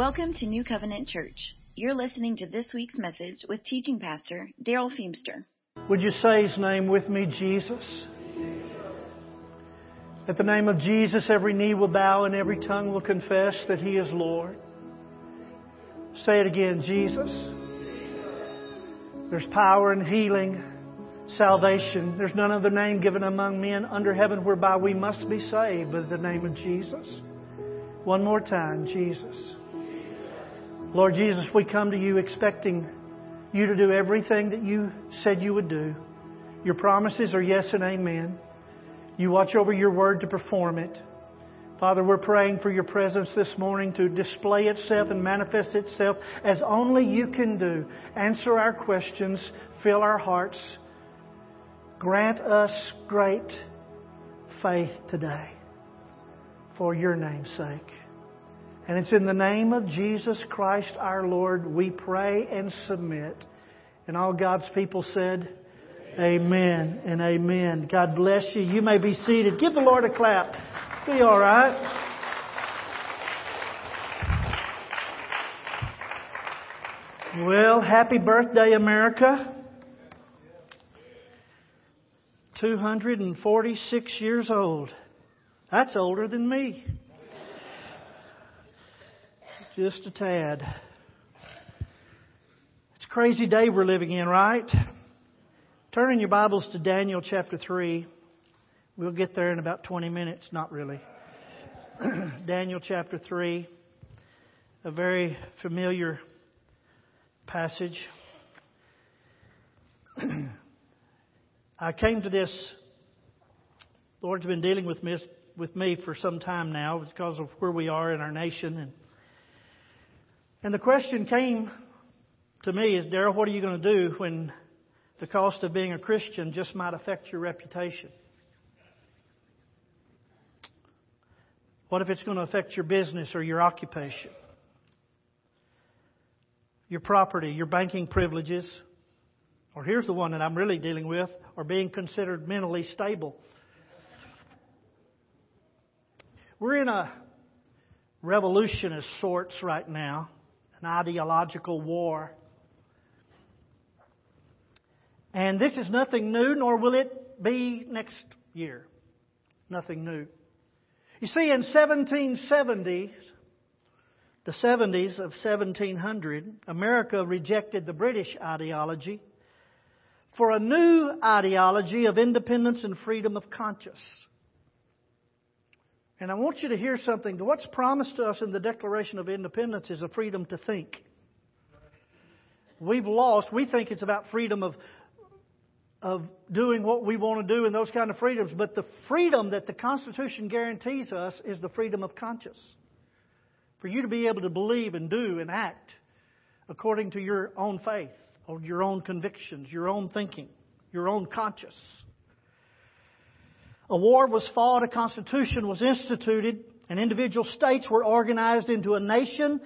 Welcome to New Covenant Church. You're listening to this week's message with teaching pastor Daryl Feemster. Would you say his name with me, Jesus? At the name of Jesus, every knee will bow and every tongue will confess that he is Lord. Say it again, Jesus. There's power and healing, salvation. There's none other name given among men under heaven whereby we must be saved but the name of Jesus. One more time, Jesus. Lord Jesus, we come to you expecting you to do everything that you said you would do. Your promises are yes and amen. You watch over your word to perform it. Father, we're praying for your presence this morning to display itself and manifest itself as only you can do. Answer our questions, fill our hearts. Grant us great faith today for your name's sake. And it's in the name of Jesus Christ our Lord we pray and submit. And all God's people said, Amen and amen. God bless you. You may be seated. Give the Lord a clap. Be all right. Well, happy birthday, America. 246 years old. That's older than me. Just a tad. It's a crazy day we're living in, right? Turn in your Bibles to Daniel chapter 3. We'll get there in about 20 minutes. Not really. Daniel chapter 3. A very familiar passage. I came to this. the Lord's been dealing with me, with me for some time now because of where we are in our nation and and the question came to me is, Daryl, what are you going to do when the cost of being a Christian just might affect your reputation? What if it's going to affect your business or your occupation? Your property, your banking privileges? Or here's the one that I'm really dealing with, or being considered mentally stable. We're in a revolution of sorts right now an ideological war. And this is nothing new, nor will it be next year. Nothing new. You see, in 1770s, the 70s of 1700, America rejected the British ideology for a new ideology of independence and freedom of conscience. And I want you to hear something. What's promised to us in the Declaration of Independence is a freedom to think. We've lost, we think it's about freedom of, of doing what we want to do and those kind of freedoms. But the freedom that the Constitution guarantees us is the freedom of conscience. For you to be able to believe and do and act according to your own faith, or your own convictions, your own thinking, your own conscience. A war was fought, a constitution was instituted, and individual states were organized into a nation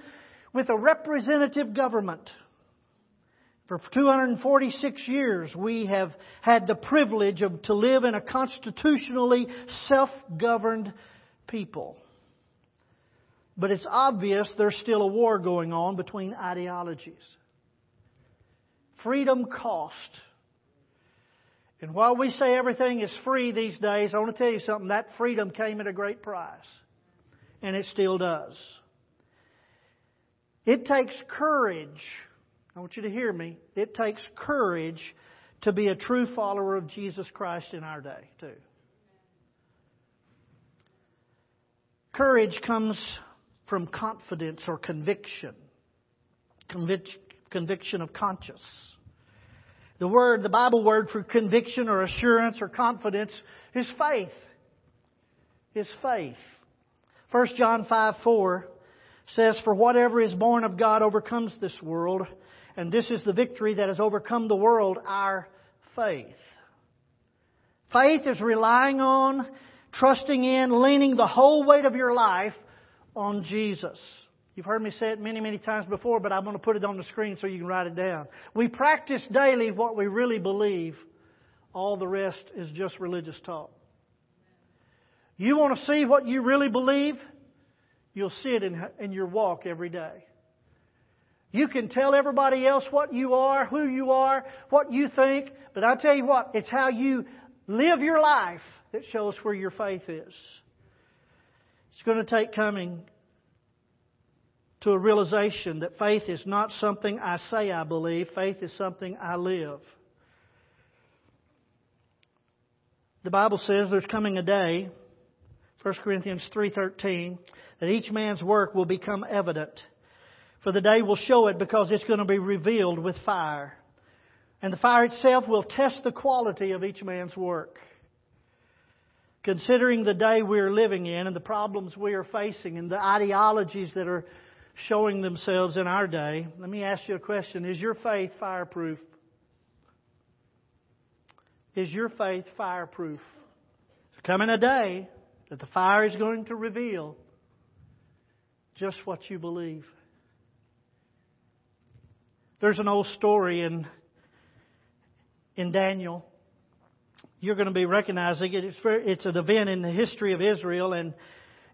with a representative government. For 246 years, we have had the privilege of to live in a constitutionally self-governed people. But it's obvious there's still a war going on between ideologies. Freedom cost. And while we say everything is free these days, I want to tell you something. That freedom came at a great price. And it still does. It takes courage. I want you to hear me. It takes courage to be a true follower of Jesus Christ in our day, too. Courage comes from confidence or conviction, conviction of conscience. The word, the Bible word for conviction or assurance or confidence is faith. Is faith. 1 John 5 4 says, For whatever is born of God overcomes this world, and this is the victory that has overcome the world, our faith. Faith is relying on, trusting in, leaning the whole weight of your life on Jesus. You've heard me say it many, many times before, but I'm going to put it on the screen so you can write it down. We practice daily what we really believe. All the rest is just religious talk. You want to see what you really believe? You'll see it in, in your walk every day. You can tell everybody else what you are, who you are, what you think, but I tell you what, it's how you live your life that shows where your faith is. It's going to take coming to a realization that faith is not something I say I believe, faith is something I live. The Bible says there's coming a day, 1 Corinthians 3:13, that each man's work will become evident. For the day will show it because it's going to be revealed with fire. And the fire itself will test the quality of each man's work. Considering the day we're living in and the problems we are facing and the ideologies that are showing themselves in our day, let me ask you a question. Is your faith fireproof? Is your faith fireproof? There's coming a day that the fire is going to reveal just what you believe. There's an old story in in Daniel. You're going to be recognizing it. It's, it's an event in the history of Israel, and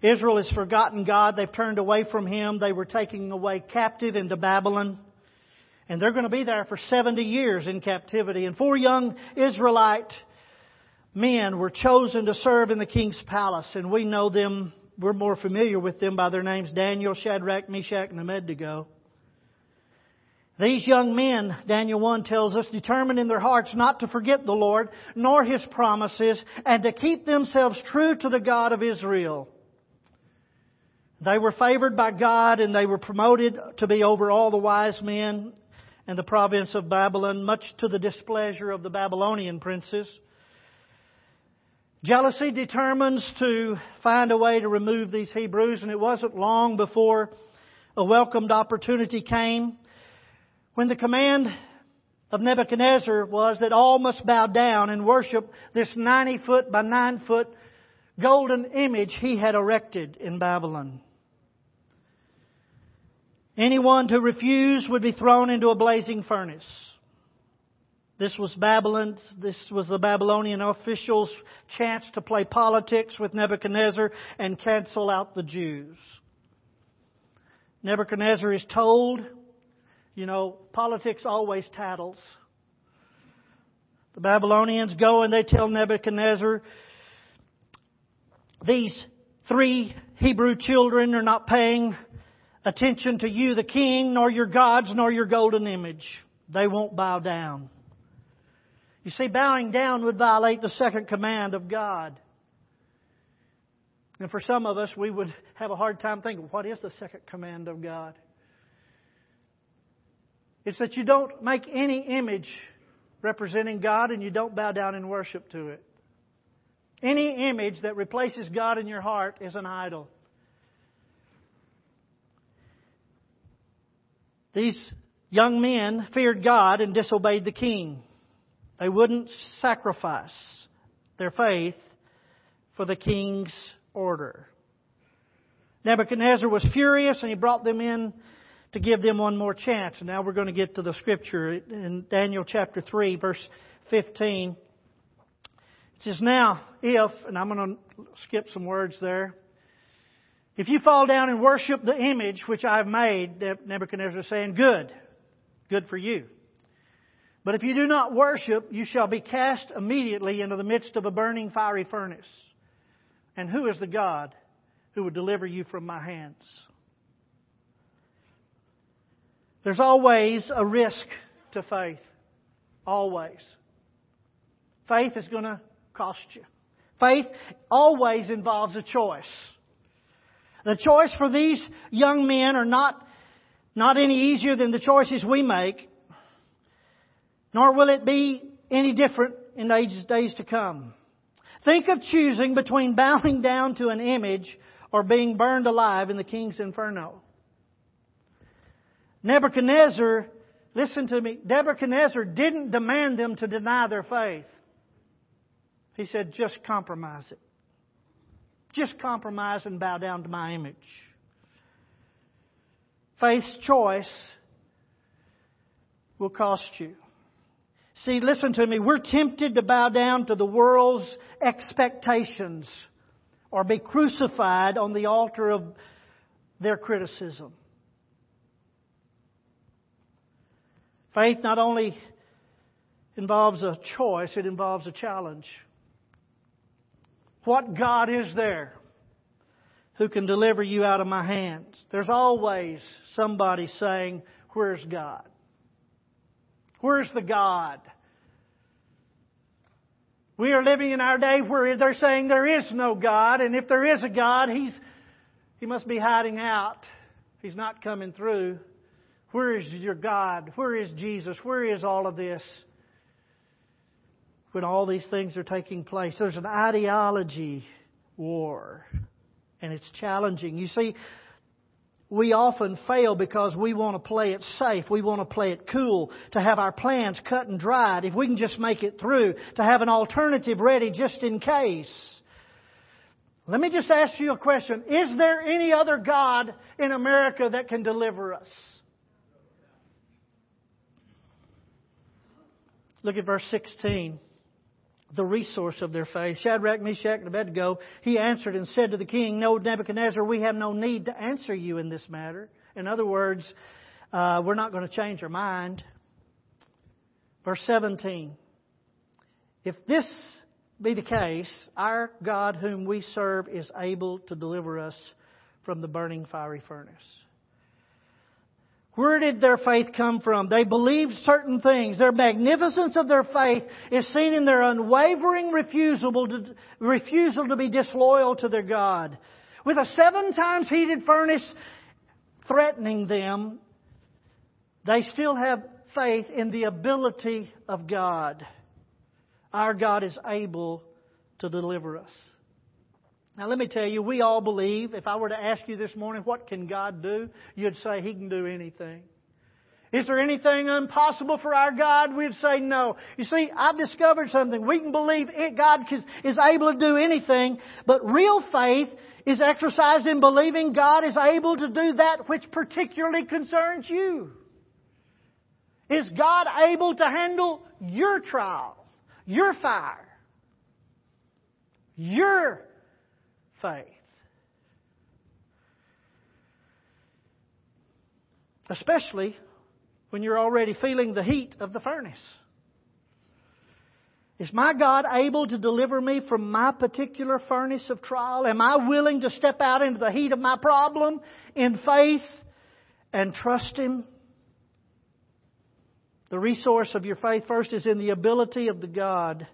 Israel has forgotten God. They've turned away from Him. They were taken away captive into Babylon. And they're going to be there for 70 years in captivity. And four young Israelite men were chosen to serve in the king's palace. And we know them, we're more familiar with them by their names Daniel, Shadrach, Meshach, and Abednego. These young men, Daniel 1 tells us, determined in their hearts not to forget the Lord, nor His promises, and to keep themselves true to the God of Israel. They were favored by God and they were promoted to be over all the wise men in the province of Babylon, much to the displeasure of the Babylonian princes. Jealousy determines to find a way to remove these Hebrews, and it wasn't long before a welcomed opportunity came when the command of Nebuchadnezzar was that all must bow down and worship this 90 foot by 9 foot golden image he had erected in Babylon. Anyone to refuse would be thrown into a blazing furnace. This was Babylon. This was the Babylonian officials' chance to play politics with Nebuchadnezzar and cancel out the Jews. Nebuchadnezzar is told, you know, politics always tattles. The Babylonians go and they tell Nebuchadnezzar, these three Hebrew children are not paying attention to you, the king, nor your gods, nor your golden image. They won't bow down. You see, bowing down would violate the second command of God. And for some of us, we would have a hard time thinking, what is the second command of God? It's that you don't make any image representing God and you don't bow down in worship to it. Any image that replaces God in your heart is an idol. These young men feared God and disobeyed the king. They wouldn't sacrifice their faith for the king's order. Nebuchadnezzar was furious and he brought them in to give them one more chance. And now we're going to get to the scripture in Daniel chapter 3, verse 15. It says, Now, if, and I'm going to skip some words there. If you fall down and worship the image which I've made, Nebuchadnezzar is saying, good. Good for you. But if you do not worship, you shall be cast immediately into the midst of a burning fiery furnace. And who is the God who would deliver you from my hands? There's always a risk to faith. Always. Faith is going to cost you. Faith always involves a choice. The choice for these young men are not, not any easier than the choices we make, nor will it be any different in the days to come. Think of choosing between bowing down to an image or being burned alive in the king's inferno. Nebuchadnezzar, listen to me, Nebuchadnezzar didn't demand them to deny their faith. He said, just compromise it. Just compromise and bow down to my image. Faith's choice will cost you. See, listen to me. We're tempted to bow down to the world's expectations or be crucified on the altar of their criticism. Faith not only involves a choice, it involves a challenge. What God is there who can deliver you out of my hands? There's always somebody saying, Where's God? Where's the God? We are living in our day where they're saying there is no God, and if there is a God, He's, He must be hiding out. He's not coming through. Where is your God? Where is Jesus? Where is all of this? When all these things are taking place, there's an ideology war, and it's challenging. You see, we often fail because we want to play it safe. We want to play it cool, to have our plans cut and dried. If we can just make it through, to have an alternative ready just in case. Let me just ask you a question. Is there any other God in America that can deliver us? Look at verse 16 the resource of their faith. Shadrach, Meshach, and Abednego, he answered and said to the king, No, Nebuchadnezzar, we have no need to answer you in this matter. In other words, uh, we're not going to change our mind. Verse 17. If this be the case, our God whom we serve is able to deliver us from the burning fiery furnace. Where did their faith come from? They believed certain things. Their magnificence of their faith is seen in their unwavering refusal to, refusal to be disloyal to their God. With a seven times heated furnace threatening them, they still have faith in the ability of God. Our God is able to deliver us. Now, let me tell you, we all believe, if I were to ask you this morning, what can God do? You'd say He can do anything. Is there anything impossible for our God? We'd say no. You see, I've discovered something. We can believe it, God is able to do anything, but real faith is exercised in believing God is able to do that which particularly concerns you. Is God able to handle your trial, your fire, your faith. Especially when you're already feeling the heat of the furnace. Is my God able to deliver me from my particular furnace of trial? Am I willing to step out into the heat of my problem in faith and trust Him? The resource of your faith first is in the ability of the God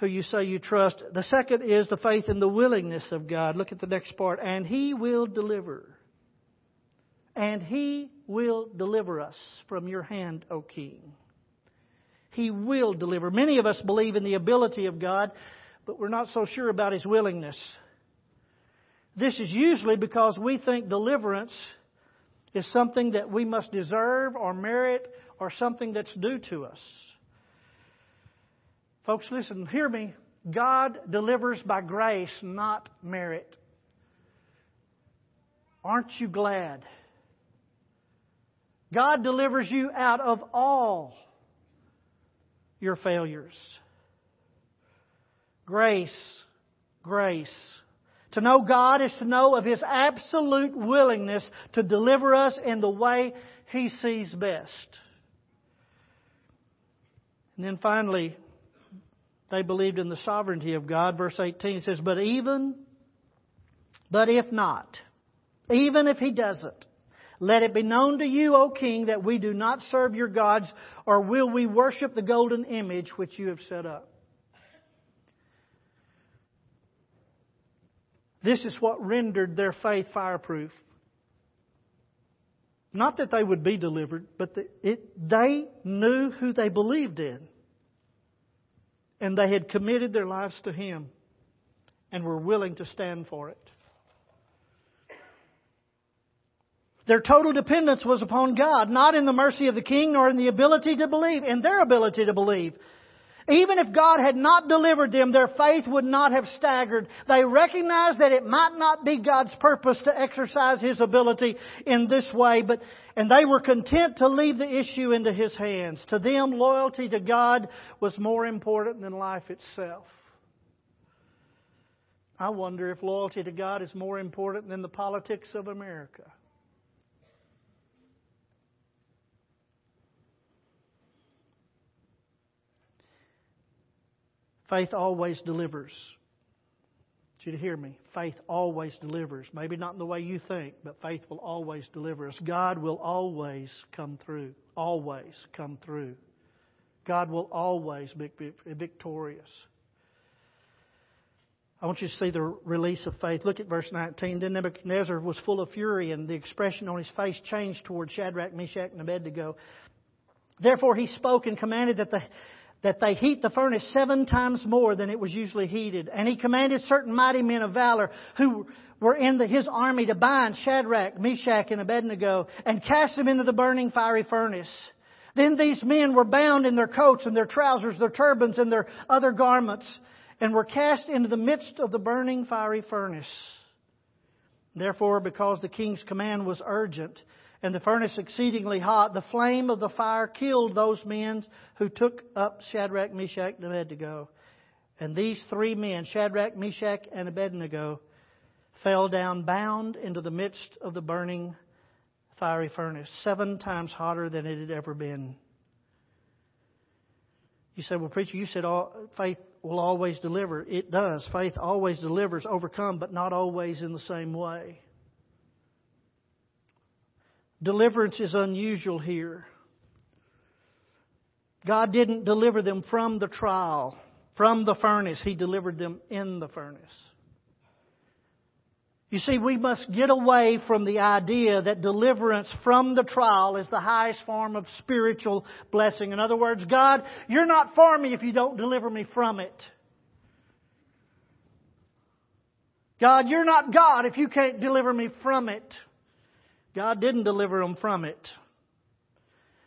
who you say you trust. The second is the faith in the willingness of God. Look at the next part. And He will deliver. And He will deliver us from your hand, O King. He will deliver. Many of us believe in the ability of God, but we're not so sure about His willingness. This is usually because we think deliverance is something that we must deserve or merit or something that's due to us. Folks, listen, hear me. God delivers by grace, not merit. Aren't you glad? God delivers you out of all your failures. Grace, grace. To know God is to know of His absolute willingness to deliver us in the way He sees best. And then finally, they believed in the sovereignty of God. Verse 18 says, But even, but if not, even if he doesn't, let it be known to you, O king, that we do not serve your gods, or will we worship the golden image which you have set up. This is what rendered their faith fireproof. Not that they would be delivered, but that it, they knew who they believed in and they had committed their lives to Him and were willing to stand for it. Their total dependence was upon God, not in the mercy of the king nor in the ability to believe, in their ability to believe. Even if God had not delivered them, their faith would not have staggered. They recognized that it might not be God's purpose to exercise His ability in this way, but, and they were content to leave the issue into His hands. To them, loyalty to God was more important than life itself. I wonder if loyalty to God is more important than the politics of America. Faith always delivers. I want you to hear me. Faith always delivers. Maybe not in the way you think, but faith will always deliver us. God will always come through. Always come through. God will always be victorious. I want you to see the release of faith. Look at verse 19. Then Nebuchadnezzar was full of fury, and the expression on his face changed toward Shadrach, Meshach, and Abednego. Therefore he spoke and commanded that the that they heat the furnace seven times more than it was usually heated. And he commanded certain mighty men of valor who were in the, his army to bind Shadrach, Meshach, and Abednego and cast them into the burning fiery furnace. Then these men were bound in their coats and their trousers, their turbans and their other garments, and were cast into the midst of the burning fiery furnace. Therefore, because the king's command was urgent, and the furnace exceedingly hot, the flame of the fire killed those men who took up Shadrach, Meshach, and Abednego. And these three men, Shadrach, Meshach, and Abednego, fell down bound into the midst of the burning fiery furnace, seven times hotter than it had ever been. You said, well, preacher, you said all, faith will always deliver. It does. Faith always delivers, overcome, but not always in the same way. Deliverance is unusual here. God didn't deliver them from the trial, from the furnace. He delivered them in the furnace. You see, we must get away from the idea that deliverance from the trial is the highest form of spiritual blessing. In other words, God, you're not for me if you don't deliver me from it. God, you're not God if you can't deliver me from it. God didn't deliver them from it.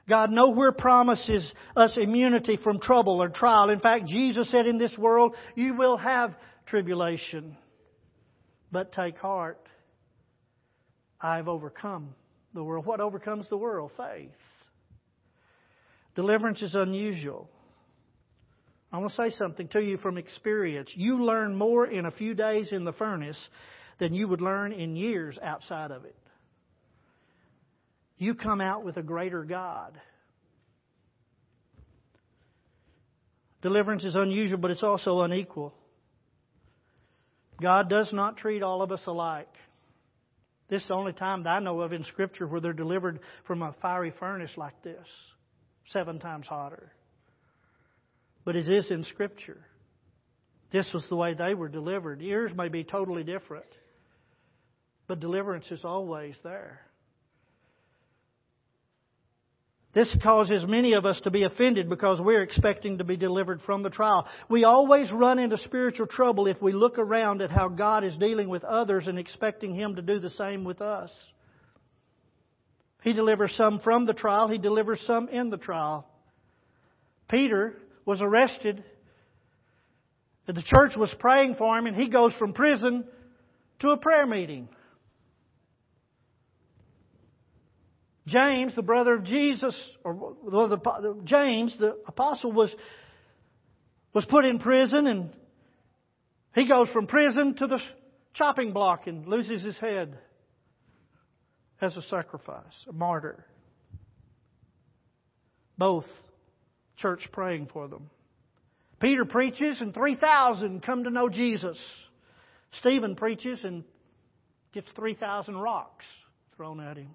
God nowhere promises us immunity from trouble or trial. In fact, Jesus said in this world, you will have tribulation. But take heart. I've overcome the world. What overcomes the world? Faith. Deliverance is unusual. I want to say something to you from experience. You learn more in a few days in the furnace than you would learn in years outside of it you come out with a greater God. Deliverance is unusual, but it's also unequal. God does not treat all of us alike. This is the only time that I know of in Scripture where they're delivered from a fiery furnace like this, seven times hotter. But it is in Scripture. This was the way they were delivered. Yours may be totally different, but deliverance is always there. This causes many of us to be offended because we're expecting to be delivered from the trial. We always run into spiritual trouble if we look around at how God is dealing with others and expecting Him to do the same with us. He delivers some from the trial, He delivers some in the trial. Peter was arrested. and The church was praying for him, and he goes from prison to a prayer meeting. James, the brother of Jesus, or the, James, the apostle, was, was put in prison and he goes from prison to the chopping block and loses his head as a sacrifice, a martyr. Both church praying for them. Peter preaches and 3,000 come to know Jesus. Stephen preaches and gets 3,000 rocks thrown at him.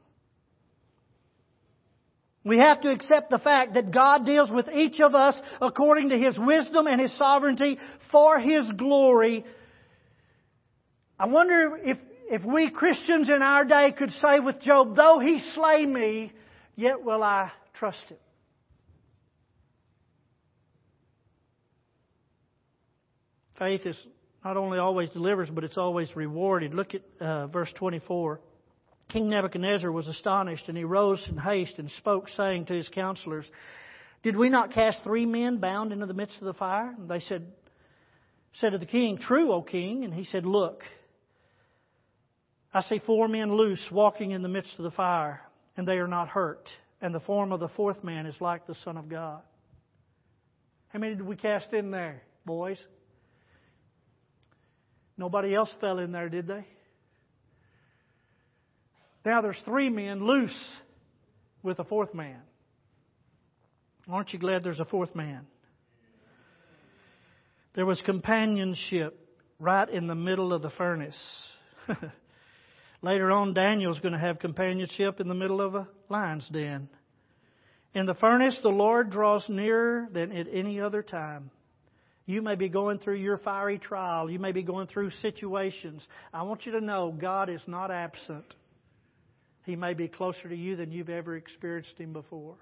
We have to accept the fact that God deals with each of us according to His wisdom and His sovereignty for His glory. I wonder if, if we Christians in our day could say with Job, though He slay me, yet will I trust Him. Faith is not only always delivers, but it's always rewarded. Look at uh, verse 24. King Nebuchadnezzar was astonished, and he rose in haste and spoke, saying to his counselors, Did we not cast three men bound into the midst of the fire? And they said, said to the king, True, O king. And he said, Look, I see four men loose walking in the midst of the fire, and they are not hurt. And the form of the fourth man is like the Son of God. How many did we cast in there, boys? Nobody else fell in there, did they? Now there's three men loose with a fourth man. Aren't you glad there's a fourth man? There was companionship right in the middle of the furnace. Later on, Daniel's going to have companionship in the middle of a lion's den. In the furnace, the Lord draws nearer than at any other time. You may be going through your fiery trial. You may be going through situations. I want you to know God is not absent. He may be closer to you than you've ever experienced Him before.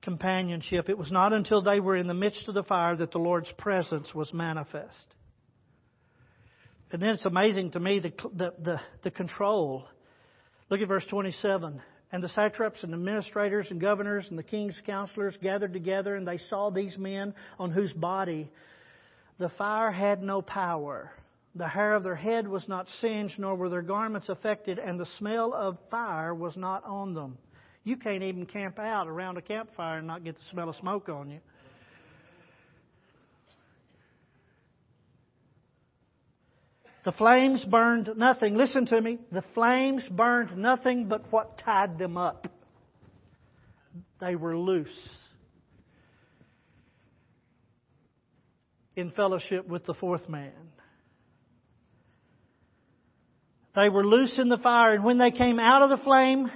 Companionship. It was not until they were in the midst of the fire that the Lord's presence was manifest. And then it's amazing to me the, the, the, the control. Look at verse 27. And the satraps and administrators and governors and the king's counselors gathered together, and they saw these men on whose body the fire had no power. The hair of their head was not singed, nor were their garments affected, and the smell of fire was not on them. You can't even camp out around a campfire and not get the smell of smoke on you. The flames burned nothing. Listen to me. The flames burned nothing but what tied them up. They were loose. In fellowship with the fourth man. They were loose in the fire, and when they came out of the flame,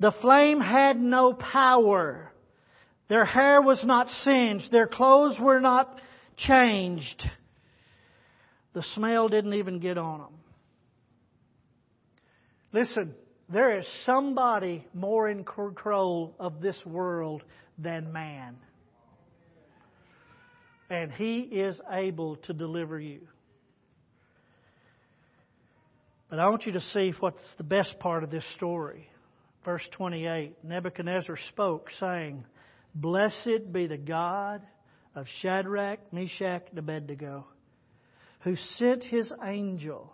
the flame had no power. Their hair was not singed. Their clothes were not changed. The smell didn't even get on them. Listen, there is somebody more in control of this world than man. And he is able to deliver you. But I want you to see what's the best part of this story. Verse 28 Nebuchadnezzar spoke, saying, Blessed be the God of Shadrach, Meshach, and Abednego who sent his angel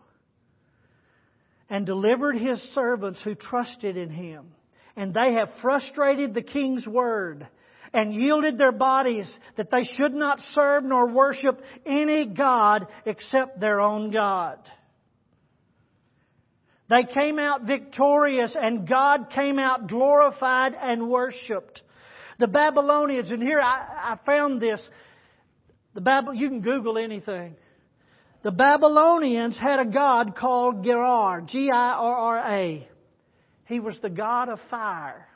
and delivered his servants who trusted in him. And they have frustrated the king's word and yielded their bodies that they should not serve nor worship any God except their own God. They came out victorious and God came out glorified and worshiped. The Babylonians, and here I, I found this. The Bab- you can Google anything. The Babylonians had a god called Girra, G-I-R-R-A. He was the god of fire.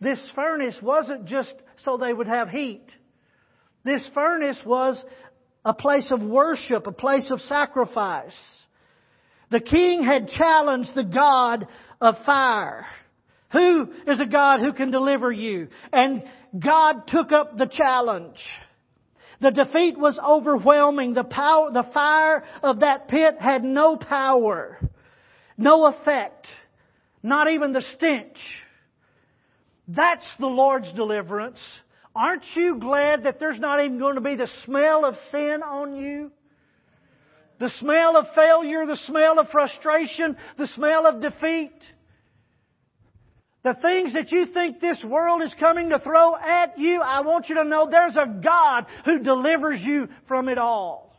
This furnace wasn't just so they would have heat. This furnace was a place of worship, a place of sacrifice. The king had challenged the God of fire. Who is a God who can deliver you? And God took up the challenge. The defeat was overwhelming. The power, the fire of that pit had no power, no effect, not even the stench. That's the Lord's deliverance. Aren't you glad that there's not even going to be the smell of sin on you? The smell of failure, the smell of frustration, the smell of defeat. The things that you think this world is coming to throw at you, I want you to know there's a God who delivers you from it all.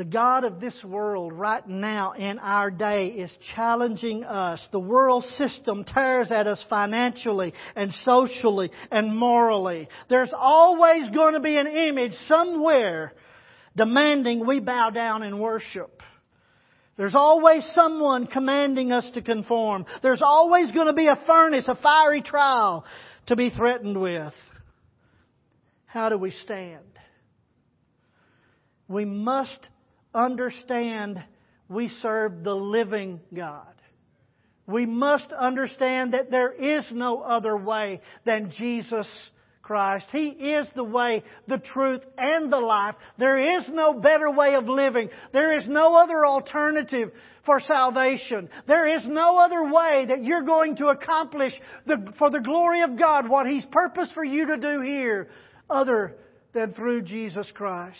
The God of this world right now in our day is challenging us. The world system tears at us financially and socially and morally. There's always going to be an image somewhere demanding we bow down and worship. There's always someone commanding us to conform. There's always going to be a furnace, a fiery trial to be threatened with. How do we stand? We must understand we serve the living God. We must understand that there is no other way than Jesus Christ. He is the way, the truth, and the life. There is no better way of living. There is no other alternative for salvation. There is no other way that you're going to accomplish the, for the glory of God what He's purposed for you to do here other than through Jesus Christ.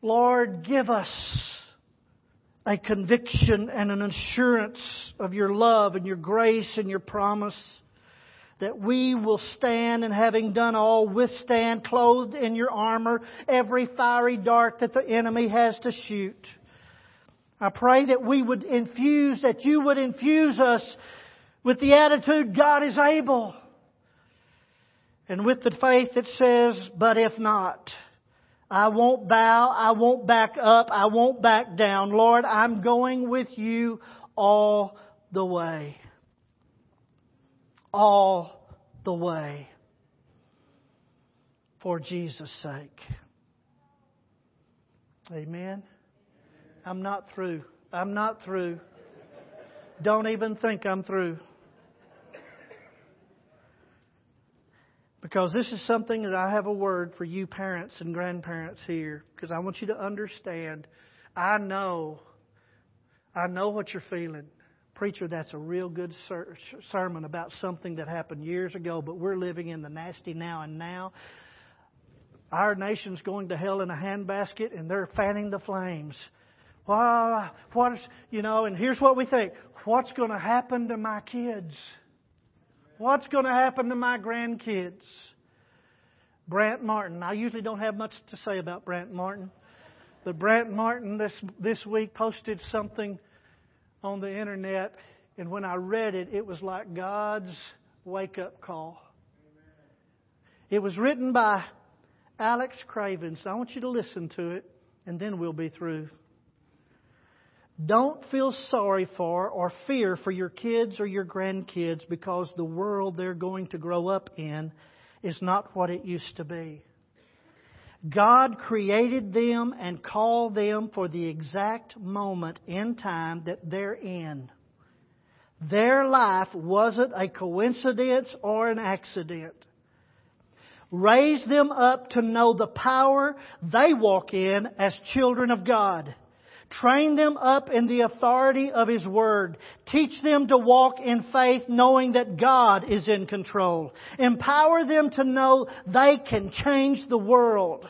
Lord, give us a conviction and an assurance of your love and your grace and your promise that we will stand and having done all withstand clothed in your armor every fiery dart that the enemy has to shoot. I pray that we would infuse, that you would infuse us with the attitude God is able and with the faith that says, but if not, I won't bow, I won't back up, I won't back down. Lord, I'm going with you all the way. All the way. For Jesus' sake. Amen. I'm not through. I'm not through. Don't even think I'm through. Because this is something that I have a word for you parents and grandparents here. Because I want you to understand. I know. I know what you're feeling. Preacher, that's a real good ser- sermon about something that happened years ago, but we're living in the nasty now and now. Our nation's going to hell in a handbasket and they're fanning the flames. Well, what is, you know, and here's what we think. What's going to happen to my kids? What's going to happen to my grandkids? Brant Martin. I usually don't have much to say about Brant Martin, but Brant Martin this this week posted something on the internet, and when I read it, it was like God's wake up call. It was written by Alex Craven, so I want you to listen to it, and then we'll be through. Don't feel sorry for or fear for your kids or your grandkids because the world they're going to grow up in is not what it used to be. God created them and called them for the exact moment in time that they're in. Their life wasn't a coincidence or an accident. Raise them up to know the power they walk in as children of God. Train them up in the authority of His Word. Teach them to walk in faith knowing that God is in control. Empower them to know they can change the world.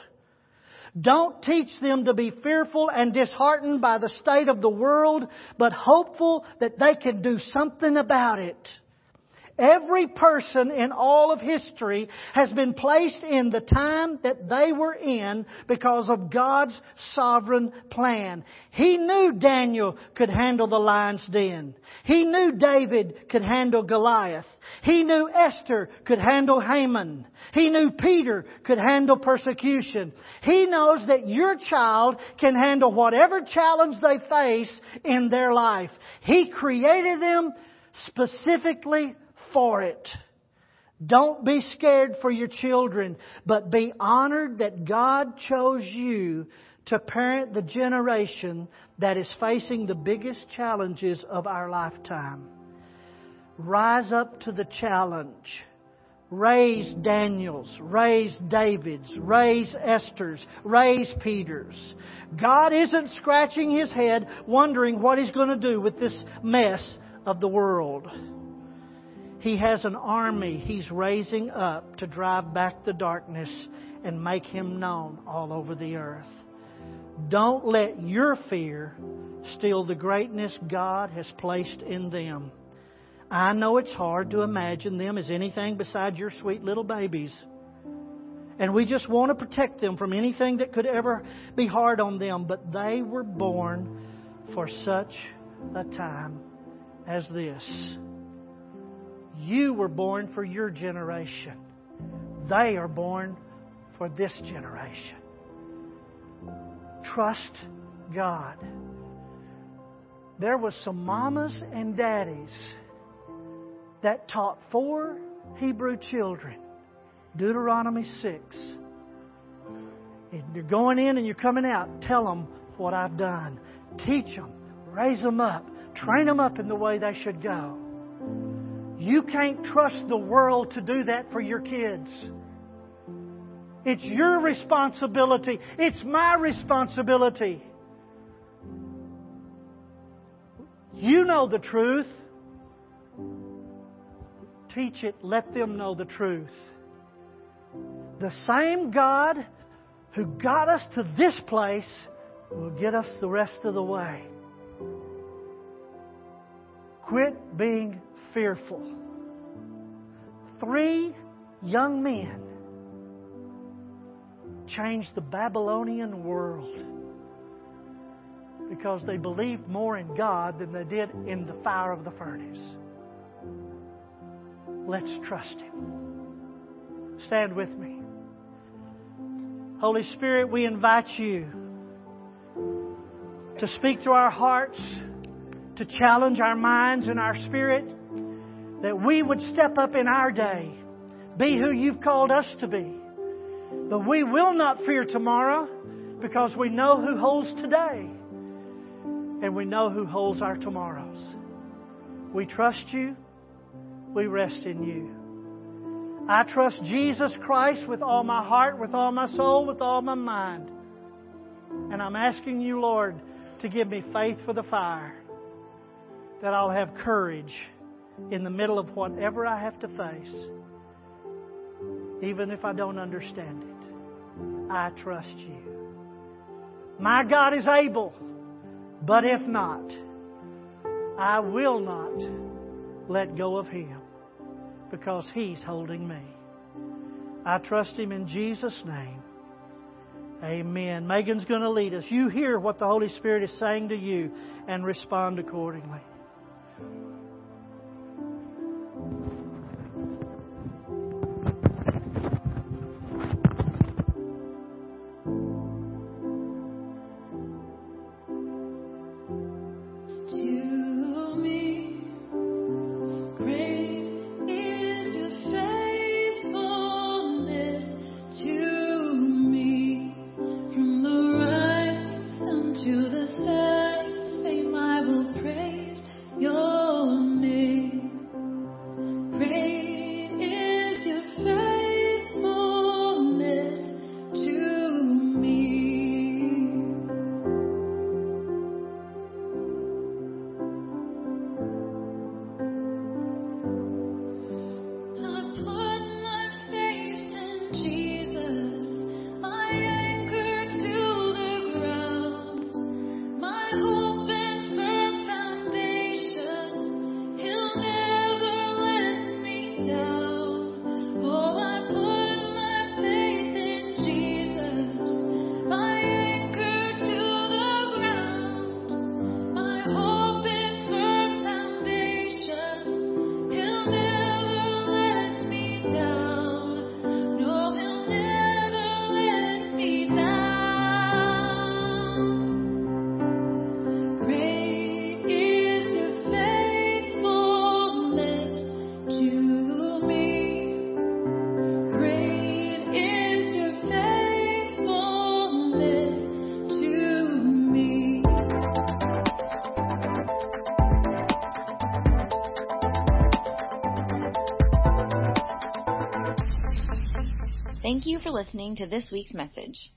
Don't teach them to be fearful and disheartened by the state of the world, but hopeful that they can do something about it. Every person in all of history has been placed in the time that they were in because of God's sovereign plan. He knew Daniel could handle the lion's den. He knew David could handle Goliath. He knew Esther could handle Haman. He knew Peter could handle persecution. He knows that your child can handle whatever challenge they face in their life. He created them specifically for it. Don't be scared for your children, but be honored that God chose you to parent the generation that is facing the biggest challenges of our lifetime. Rise up to the challenge. Raise Daniels, raise Davids, raise Esther's, raise Peter's. God isn't scratching his head wondering what he's going to do with this mess of the world. He has an army he's raising up to drive back the darkness and make him known all over the earth. Don't let your fear steal the greatness God has placed in them. I know it's hard to imagine them as anything besides your sweet little babies. And we just want to protect them from anything that could ever be hard on them. But they were born for such a time as this. You were born for your generation. They are born for this generation. Trust God. There was some mamas and daddies that taught four Hebrew children. Deuteronomy 6. And you're going in and you're coming out. Tell them what I've done. Teach them. Raise them up. Train them up in the way they should go. You can't trust the world to do that for your kids. It's your responsibility. It's my responsibility. You know the truth. Teach it. Let them know the truth. The same God who got us to this place will get us the rest of the way. Quit being fearful. Three young men changed the Babylonian world because they believed more in God than they did in the fire of the furnace. Let's trust Him. Stand with me. Holy Spirit, we invite you to speak to our hearts, to challenge our minds and our spirit, that we would step up in our day, be who you've called us to be. But we will not fear tomorrow because we know who holds today and we know who holds our tomorrows. We trust you. We rest in you. I trust Jesus Christ with all my heart, with all my soul, with all my mind. And I'm asking you, Lord, to give me faith for the fire, that I'll have courage in the middle of whatever I have to face, even if I don't understand it. I trust you. My God is able, but if not, I will not let go of Him because He's holding me. I trust Him in Jesus' name. Amen. Megan's going to lead us. You hear what the Holy Spirit is saying to you and respond accordingly. For listening to this week's message.